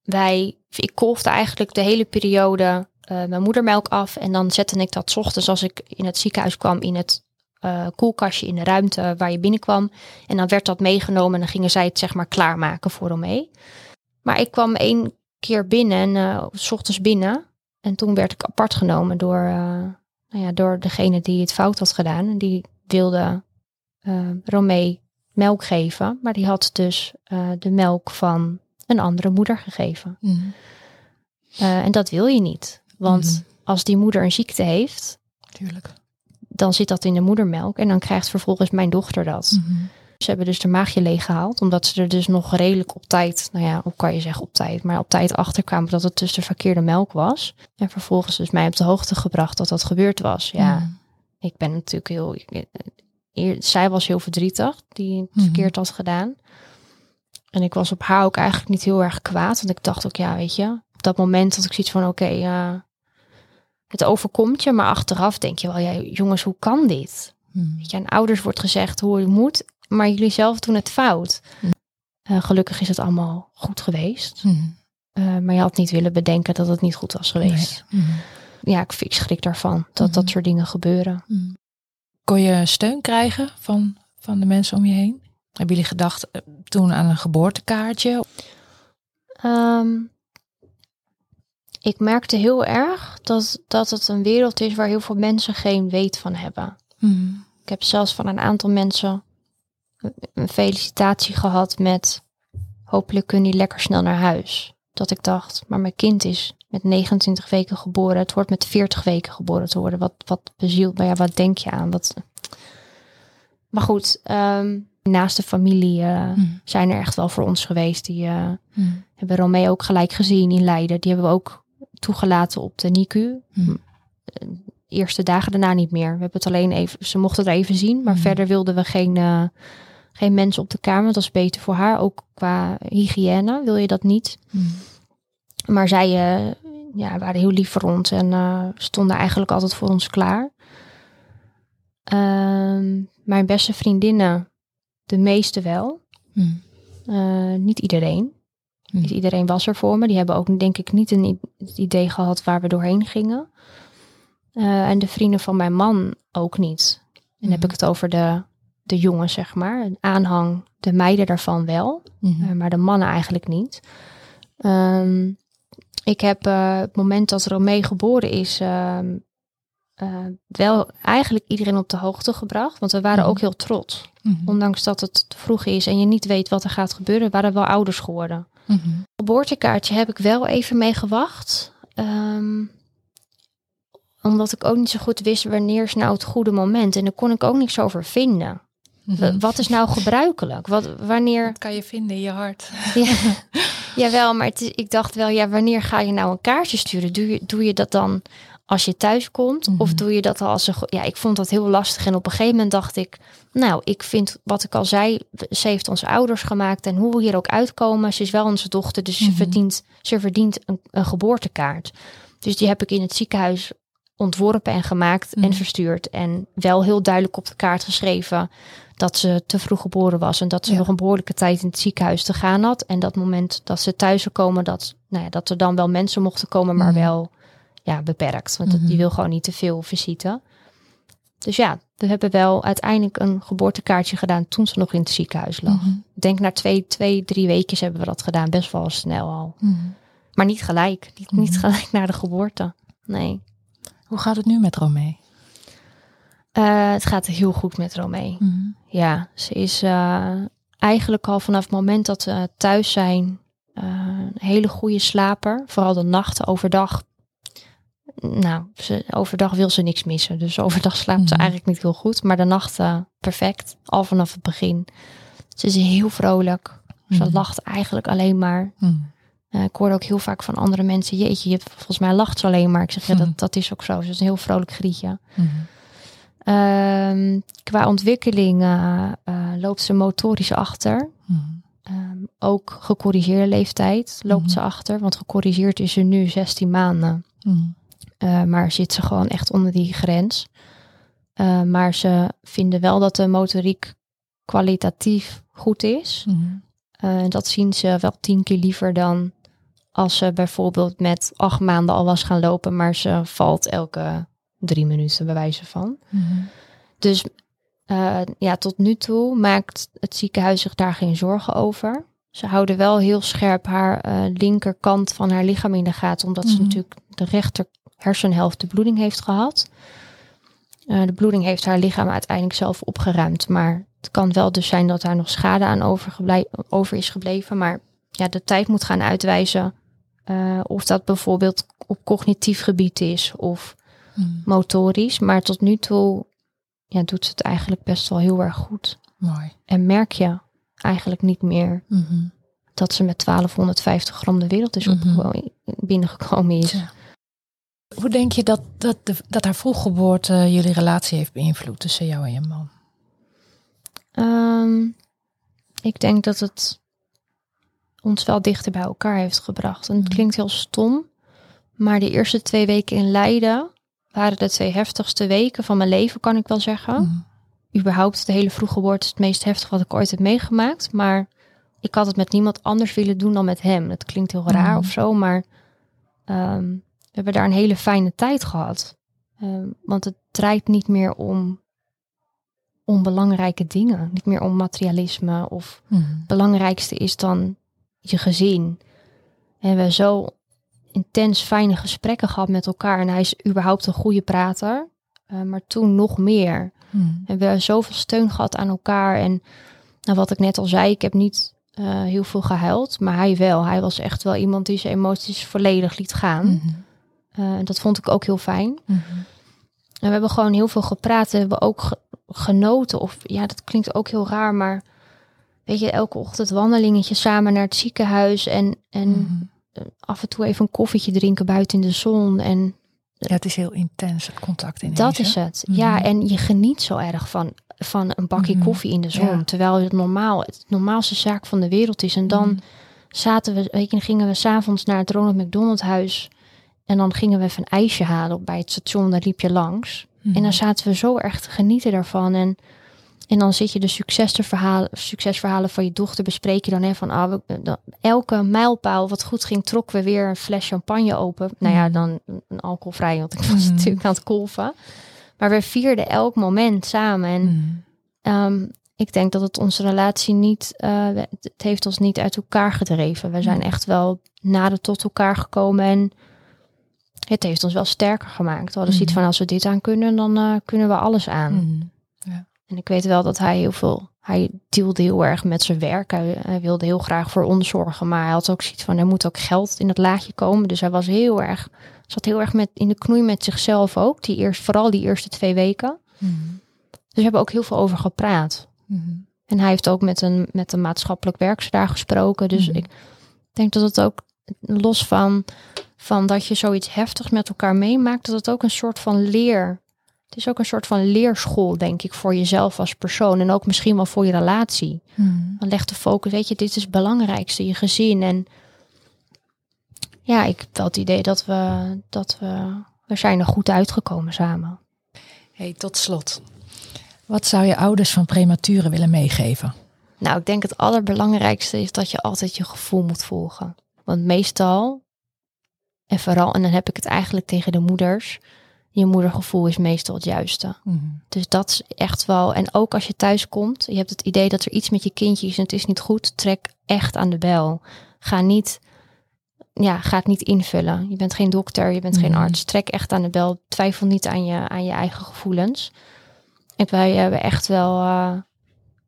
wij, ik kolfde eigenlijk de hele periode eh, mijn moedermelk af. En dan zette ik dat 's ochtends als ik in het ziekenhuis kwam in het eh, koelkastje in de ruimte waar je binnenkwam. En dan werd dat meegenomen en dan gingen zij het zeg maar klaarmaken voor mee. Maar ik kwam één keer binnen, en, eh, 's ochtends binnen. En toen werd ik apart genomen door, nou ja, door degene die het fout had gedaan. En die wilde Romee melk geven. Maar die had dus de melk van een andere moeder gegeven. Eh, en dat wil je niet. Want Mhm. als die moeder een ziekte heeft, Tuurlijk. dan zit dat in de moedermelk. En dan krijgt vervolgens mijn dochter dat. Hmm. Ze hebben dus de maagje leeggehaald, omdat ze er dus nog redelijk op tijd, nou ja, hoe kan je zeggen op tijd, maar op tijd achterkwamen dat het dus de verkeerde melk was. En vervolgens dus mij op de hoogte gebracht dat dat gebeurd was. Ja, Mm. ik ben natuurlijk heel, eer- zij was heel verdrietig, die het Mhm. verkeerd had gedaan. En ik was op haar ook eigenlijk niet heel erg kwaad, want ik dacht ook, ja, weet je, op dat moment had ik zoiets van, oké, eh, het overkomt je, maar achteraf denk je wel, ja, jongens, hoe kan dit? Mm. Weet je, aan ouders wordt gezegd hoe het moet, maar jullie zelf doen het fout. Mm. Eh, gelukkig is het allemaal goed geweest. Mm. Eh, maar je had niet willen bedenken dat het niet goed was geweest. Nee. Ja, ik, ik schrik daarvan dat dat soort dingen gebeuren. Kon je steun krijgen van, van de mensen om je heen? Hebben jullie gedacht eh, toen aan een geboortekaartje? Ehm, ik merkte heel erg dat, dat het een wereld is waar heel veel mensen geen weet van hebben. Mm. Ik heb zelfs van een aantal mensen een felicitatie gehad met hopelijk kun je lekker snel naar huis. Dat ik dacht, maar mijn kind is met 29 weken geboren. Het wordt met 40 weken geboren te worden. Wat, wat bezielt, maar ja, wat denk je aan? Wat... Maar goed, ehm, naast de familie eh, Mm. zijn er echt wel voor ons geweest. Die Mm. hebben Romeo ook gelijk gezien in Leiden. Die hebben we ook toegelaten op de NICU. Mm. Eerste dagen daarna niet meer. We hebben het alleen even, ze mochten het even zien, maar Mm. verder wilden we geen, eh, geen mensen op de kamer. Dat is beter voor haar, ook qua hygiëne wil je dat niet. Mm. Maar zij eh, ja, waren heel lief voor ons en eh, stonden eigenlijk altijd voor ons klaar. Ehm, mijn beste vriendinnen, de meeste wel. Eh, niet iedereen. Mm. Niet iedereen was er voor me. Die hebben ook denk ik niet een het idee gehad waar we doorheen gingen. Eh, en de vrienden van mijn man ook niet. En dan heb Mhm. ik het over de, de jongens, zeg maar. Een aanhang, de meiden daarvan wel. Mm. Eh, maar de mannen eigenlijk niet. Ehm, ik heb eh, het moment dat Romee geboren is, ehm, eh, wel eigenlijk iedereen op de hoogte gebracht. Want we waren Mhm. ook heel trots. Ondanks dat het te vroeg is en je niet weet wat er gaat gebeuren, waren we wel ouders geworden. Mm. Geboortekaartje heb ik wel even mee gewacht. Ehm, omdat ik ook niet zo goed wist wanneer is nou het goede moment. En daar kon ik ook niks over vinden. Mhm. Wat is nou gebruikelijk? Wat, wanneer Dat kan je vinden in je hart. *laughs* ja, jawel, maar het is, ik dacht wel, ja, wanneer ga je nou een kaartje sturen? Doe je, doe je dat dan als je thuis komt? Of Mhm. doe je dat al als een... Ja, ik vond dat heel lastig. En op een gegeven moment dacht ik, nou, ik vind wat ik al zei, ze heeft onze ouders gemaakt. En hoe we hier ook uitkomen, ze is wel onze dochter, dus Mhm. ze verdient, ze verdient een, een geboortekaart. Dus die heb ik in het ziekenhuis ontworpen en gemaakt en Mhm. verstuurd. En wel heel duidelijk op de kaart geschreven dat ze te vroeg geboren was en dat ze Ja. nog een behoorlijke tijd in het ziekenhuis te gaan had. En dat moment dat ze thuis zou komen, dat, nou ja, dat er dan wel mensen mochten komen, maar Mhm. wel ja, beperkt. Want Mhm. die wil gewoon niet te veel visite. Dus ja, we hebben wel uiteindelijk een geboortekaartje gedaan toen ze nog in het ziekenhuis lag. Mhm. Ik denk na twee, twee, drie weken hebben we dat gedaan. Best wel snel al. Mm. Maar niet gelijk. Niet, niet Mhm. gelijk naar de geboorte. Nee. Hoe gaat het nu met Romee? Eh, het gaat heel goed met Romee. Ja, ze is eh, eigenlijk al vanaf het moment dat we thuis zijn eh, een hele goede slaper. Vooral de nachten, overdag. Nou, ze, overdag wil ze niks missen. Dus overdag slaapt ze Mhm. eigenlijk niet heel goed. Maar de nachten perfect, al vanaf het begin. Ze is heel vrolijk. Ze Mhm. lacht eigenlijk alleen maar. Mm. Eh, ik hoorde ook heel vaak van andere mensen, jeetje, je, volgens mij lacht ze alleen maar. Ik zeg, ja, Mhm. dat, dat is ook zo. Ze is een heel vrolijk grietje. Ehm, qua ontwikkeling eh, eh, loopt ze motorisch achter. Ehm, ook gecorrigeerde leeftijd loopt Mhm. ze achter. Want gecorrigeerd is ze nu 16 maanden. Mm. Eh, maar zit ze gewoon echt onder die grens. Eh, maar ze vinden wel dat de motoriek kwalitatief goed is. Mm. Dat zien ze wel tien keer liever dan als ze bijvoorbeeld met acht maanden al was gaan lopen, maar ze valt elke drie minuten bij wijze van. Mm. Dus ja, tot nu toe maakt het ziekenhuis zich daar geen zorgen over. Ze houden wel heel scherp haar linkerkant van haar lichaam in de gaten, omdat ze Mhm. natuurlijk de rechter hersenhelft de bloeding heeft gehad. Eh, de bloeding heeft haar lichaam uiteindelijk zelf opgeruimd, maar het kan wel dus zijn dat daar nog schade aan over is gebleven. Maar ja, de tijd moet gaan uitwijzen eh, of dat bijvoorbeeld op cognitief gebied is of Mm. motorisch. Maar tot nu toe ja, doet ze het eigenlijk best wel heel erg goed. Mooi. En merk je eigenlijk niet meer Mhm. dat ze met 1250 gram de wereld is Mhm. opgekomen- binnengekomen is. Tja. Hoe denk je dat, dat, de, dat haar vroeggeboorte jullie relatie heeft beïnvloed tussen jou en je man? Ehm, ik denk dat het ons wel dichter bij elkaar heeft gebracht. En het Mhm. klinkt heel stom, maar de eerste twee weken in Leiden waren de twee heftigste weken van mijn leven, kan ik wel zeggen. Mhm. Überhaupt de hele vroeggeboorte is het meest heftige wat ik ooit heb meegemaakt. Maar ik had het met niemand anders willen doen dan met hem. Het klinkt heel raar Mhm. of zo, maar ehm, we hebben daar een hele fijne tijd gehad. Ehm, want het draait niet meer om, om belangrijke dingen. Niet meer om materialisme of Mhm. het belangrijkste is dan je gezin. We hebben zo intens fijne gesprekken gehad met elkaar. En hij is überhaupt een goede prater. eh, maar toen nog meer. Mhm. We hebben zoveel steun gehad aan elkaar. En nou, wat ik net al zei, ik heb niet eh, heel veel gehuild. Maar hij wel. Hij was echt wel iemand die zijn emoties volledig liet gaan. Mhm. Eh, dat vond ik ook heel fijn. Mhm. En we hebben gewoon heel veel gepraat. We hebben ook ge- genoten. Of ja, dat klinkt ook heel raar. Maar weet je, elke ochtend wandelingetje samen naar het ziekenhuis. En, en Mhm. af en toe even een koffietje drinken buiten in de zon. En Ja, het is heel intens, het contact in dat is het. Ja, Mhm. en je geniet zo erg van, van een bakje koffie in de zon. Ja. Terwijl het normaal het normaalste zaak van de wereld is. En dan zaten we, weet je, gingen we s'avonds naar het Ronald McDonald huis. En dan gingen we even een ijsje halen op bij het station. Daar liep je langs. Mhm. En dan zaten we zo erg te genieten daarvan. En, en dan zit je de succesverhalen, succesverhalen van je dochter bespreek je dan. Hè, van ah, we- dan- elke mijlpaal wat goed ging, trokken we weer een fles champagne open. Nou ja, Mhm. dan een alcoholvrij, want ik was Mhm. natuurlijk aan het kolven. Maar we vierden elk moment samen. En Mhm. Ehm, ik denk dat het onze relatie niet, eh, het heeft ons niet uit elkaar gedreven. We zijn Mhm. echt wel nader tot elkaar gekomen en het heeft ons wel sterker gemaakt. We hadden zoiets Mhm. van als we dit aan kunnen, dan eh, kunnen we alles aan. Mhm. En ik weet wel dat hij heel veel, hij deelde heel erg met zijn werk. Hij, hij wilde heel graag voor ons zorgen, maar hij had ook zoiets van er moet ook geld in het laadje komen. Dus hij was heel erg, zat heel erg met, in de knoei met zichzelf ook. Die eerst, vooral die eerste twee weken. Mhm. Dus we hebben ook heel veel over gepraat. En hij heeft ook met een, met een maatschappelijk werkster daar gesproken. Dus ik denk dat het ook los van, van dat je zoiets heftigs met elkaar meemaakt, dat het ook een soort van leer. Het is ook een soort van leerschool, denk ik, voor jezelf als persoon. En ook misschien wel voor je relatie. Mhm. Dan leg de focus, weet je, dit is het belangrijkste, je gezin. En ja, ik heb wel het idee dat we, dat we, we zijn er goed uitgekomen samen. Hey, tot slot. Wat zou je ouders van prematuren willen meegeven? Nou, ik denk het allerbelangrijkste is dat je altijd je gevoel moet volgen. Want meestal, en vooral, en dan heb ik het eigenlijk tegen de moeders, je moedergevoel is meestal het juiste. Mhm. Dus dat is echt wel, en ook als je thuis komt, je hebt het idee dat er iets met je kindje is en het is niet goed, trek echt aan de bel. Ga niet, ja, ga het niet invullen. Je bent geen dokter, je bent geen Mhm. arts. Trek echt aan de bel. Twijfel niet aan je, aan je eigen gevoelens. En wij hebben echt wel eh,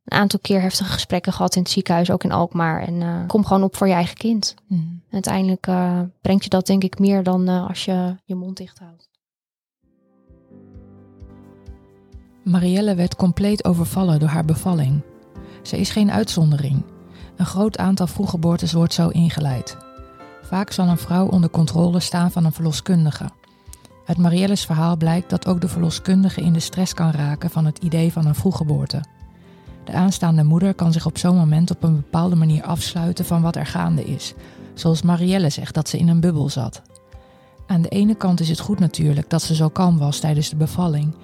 een aantal keer heftige gesprekken gehad in het ziekenhuis, ook in Alkmaar. En eh, kom gewoon op voor je eigen kind. Mhm. Uiteindelijk eh, brengt je dat denk ik meer dan eh, als je je mond dicht houdt. Marielle werd compleet overvallen door haar bevalling. Ze is geen uitzondering. Een groot aantal vroeggeboortes wordt zo ingeleid. Vaak zal een vrouw onder controle staan van een verloskundige. Uit Marielles verhaal blijkt dat ook de verloskundige in de stress kan raken van het idee van een vroeggeboorte. De aanstaande moeder kan zich op zo'n moment op een bepaalde manier afsluiten van wat er gaande is, zoals Marielle zegt dat ze in een bubbel zat. Aan de ene kant is het goed natuurlijk dat ze zo kalm was tijdens de bevalling,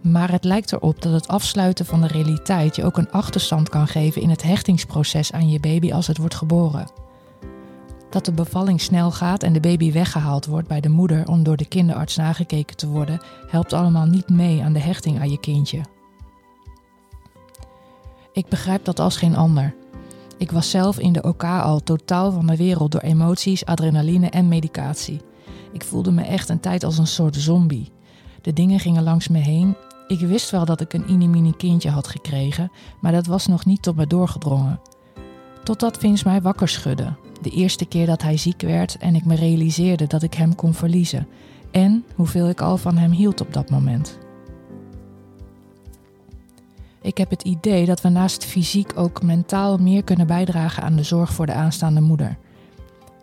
maar het lijkt erop dat het afsluiten van de realiteit je ook een achterstand kan geven in het hechtingsproces aan je baby als het wordt geboren. Dat de bevalling snel gaat en de baby weggehaald wordt bij de moeder om door de kinderarts nagekeken te worden, helpt allemaal niet mee aan de hechting aan je kindje. Ik begrijp dat als geen ander. Ik was zelf in de OK al totaal van de wereld door emoties, adrenaline en medicatie. Ik voelde me echt een tijd als een soort zombie. De dingen gingen langs me heen. Ik wist wel dat ik een inimini kindje had gekregen, maar dat was nog niet tot me doorgedrongen. Totdat Vince mij wakker schudde. De eerste keer dat hij ziek werd en ik me realiseerde dat ik hem kon verliezen. En hoeveel ik al van hem hield op dat moment. Ik heb het idee dat we naast fysiek ook mentaal meer kunnen bijdragen aan de zorg voor de aanstaande moeder.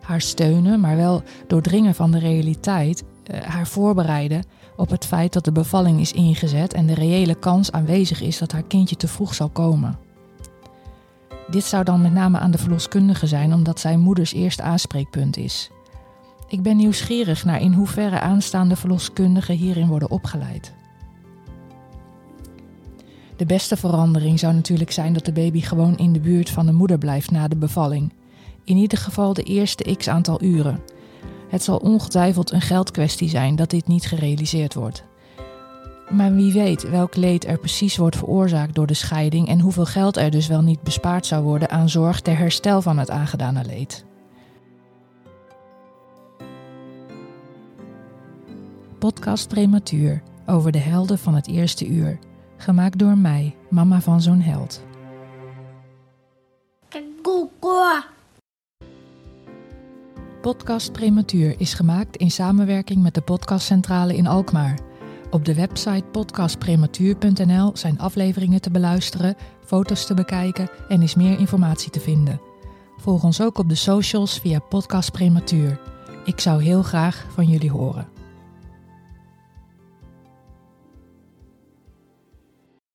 Haar steunen, maar wel doordringen van de realiteit, eh, haar voorbereiden op het feit dat de bevalling is ingezet en de reële kans aanwezig is dat haar kindje te vroeg zal komen. Dit zou dan met name aan de verloskundige zijn, omdat zij moeders eerste aanspreekpunt is. Ik ben nieuwsgierig naar in hoeverre aanstaande verloskundigen hierin worden opgeleid. De beste verandering zou natuurlijk zijn dat de baby gewoon in de buurt van de moeder blijft na de bevalling. In ieder geval de eerste x aantal uren. Het zal ongetwijfeld een geldkwestie zijn dat dit niet gerealiseerd wordt. Maar wie weet welk leed er precies wordt veroorzaakt door de scheiding en hoeveel geld er dus wel niet bespaard zou worden aan zorg ter herstel van het aangedane leed. Podcast Prematuur over de helden van het eerste uur. Gemaakt door mij, mama van zo'n held. Podcast Prematuur is gemaakt in samenwerking met de Podcastcentrale in Alkmaar. Op de website podcastprematuur.nl zijn afleveringen te beluisteren, foto's te bekijken en is meer informatie te vinden. Volg ons ook op de socials via Podcast Prematuur. Ik zou heel graag van jullie horen.